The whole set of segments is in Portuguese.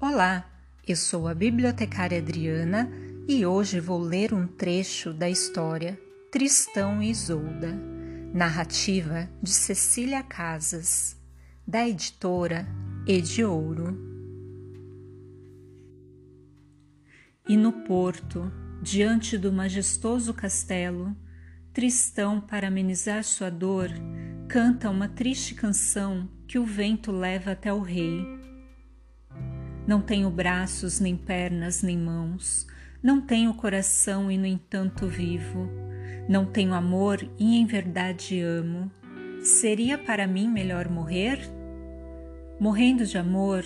Olá, eu sou a bibliotecária Adriana e hoje vou ler um trecho da história Tristão e Isolda, narrativa de Cecília Casas, da editora Ediouro. E no porto, diante do majestoso castelo, Tristão, para amenizar sua dor, canta uma triste canção que o vento leva até o rei não tenho braços, nem pernas, nem mãos. Não tenho coração e, no entanto, vivo. Não tenho amor e, em verdade, amo. Seria para mim melhor morrer? Morrendo de amor,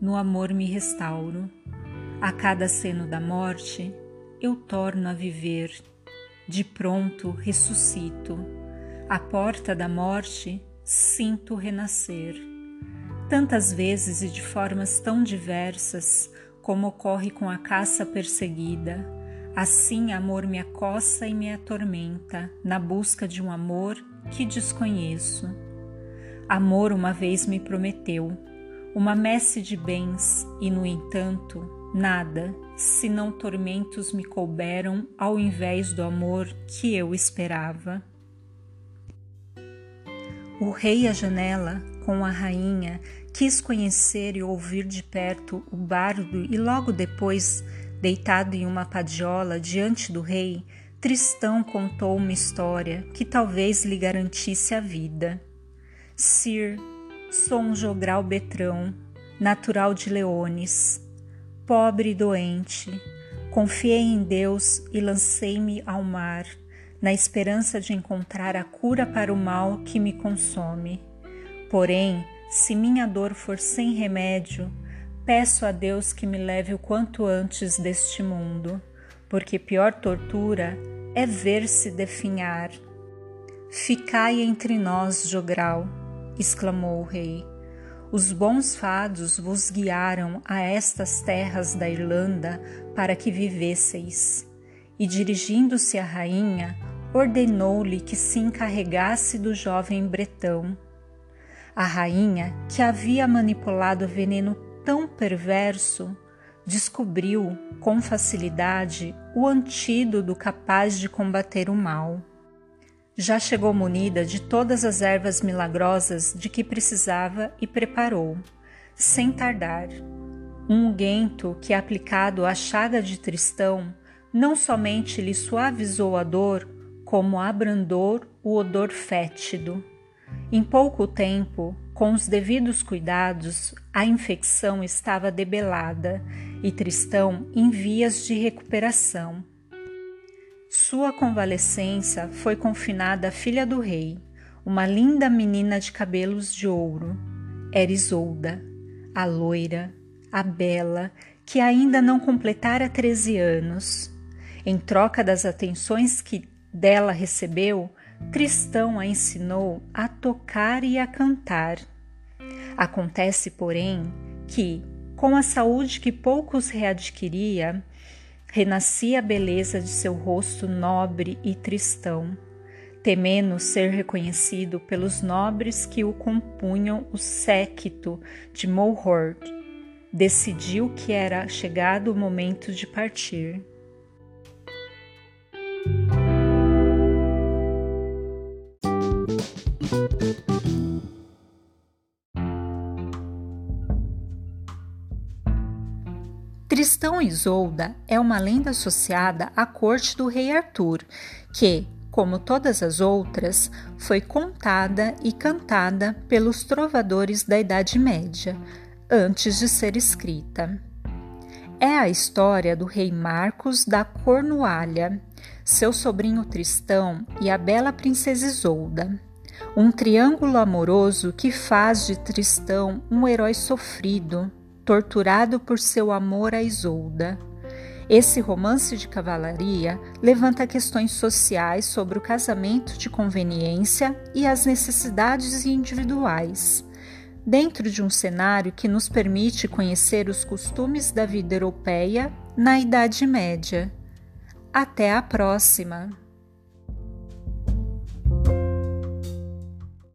no amor me restauro. A cada seno da morte, eu torno a viver. De pronto ressuscito. À porta da morte, sinto renascer tantas vezes e de formas tão diversas, como ocorre com a caça perseguida. Assim, amor me acossa e me atormenta, na busca de um amor que desconheço. Amor uma vez me prometeu, uma messe de bens, e no entanto, nada, senão tormentos me couberam ao invés do amor que eu esperava. O rei à janela, com a rainha, quis conhecer e ouvir de perto o bardo e logo depois, deitado em uma padiola diante do rei, Tristão contou uma história que talvez lhe garantisse a vida. Sir, sou um jogral betrão, natural de Leones, pobre e doente. Confiei em Deus e lancei-me ao mar, na esperança de encontrar a cura para o mal que me consome. Porém, se minha dor for sem remédio, peço a Deus que me leve o quanto antes deste mundo, porque pior tortura é ver-se definhar. Ficai entre nós, jogral, exclamou o rei. Os bons fados vos guiaram a estas terras da Irlanda para que vivesseis. E dirigindo-se à rainha, ordenou-lhe que se encarregasse do jovem bretão a rainha, que havia manipulado veneno tão perverso, descobriu com facilidade o antídoto capaz de combater o mal. Já chegou munida de todas as ervas milagrosas de que precisava e preparou, sem tardar, um unguento que, aplicado à chaga de Tristão, não somente lhe suavizou a dor, como abrandou o odor fétido. Em pouco tempo, com os devidos cuidados, a infecção estava debelada e Tristão em vias de recuperação. Sua convalescença foi confinada à filha do rei, uma linda menina de cabelos de ouro. Era Isolda, a loira, a bela, que ainda não completara 13 anos. Em troca das atenções que dela recebeu, Tristão a ensinou a tocar e a cantar. Acontece, porém, que, com a saúde que poucos readquiria, renascia a beleza de seu rosto nobre e tristão, temendo ser reconhecido pelos nobres que o compunham o séquito de Mulhord. Decidiu que era chegado o momento de partir. Tristão e Isolda é uma lenda associada à corte do rei Arthur, que, como todas as outras, foi contada e cantada pelos trovadores da Idade Média, antes de ser escrita. É a história do rei Marcos da Cornualha, seu sobrinho Tristão e a bela princesa Isolda. Um triângulo amoroso que faz de Tristão um herói sofrido, torturado por seu amor a Isolda. Esse romance de cavalaria levanta questões sociais sobre o casamento de conveniência e as necessidades individuais, dentro de um cenário que nos permite conhecer os costumes da vida europeia na Idade Média. Até a próxima!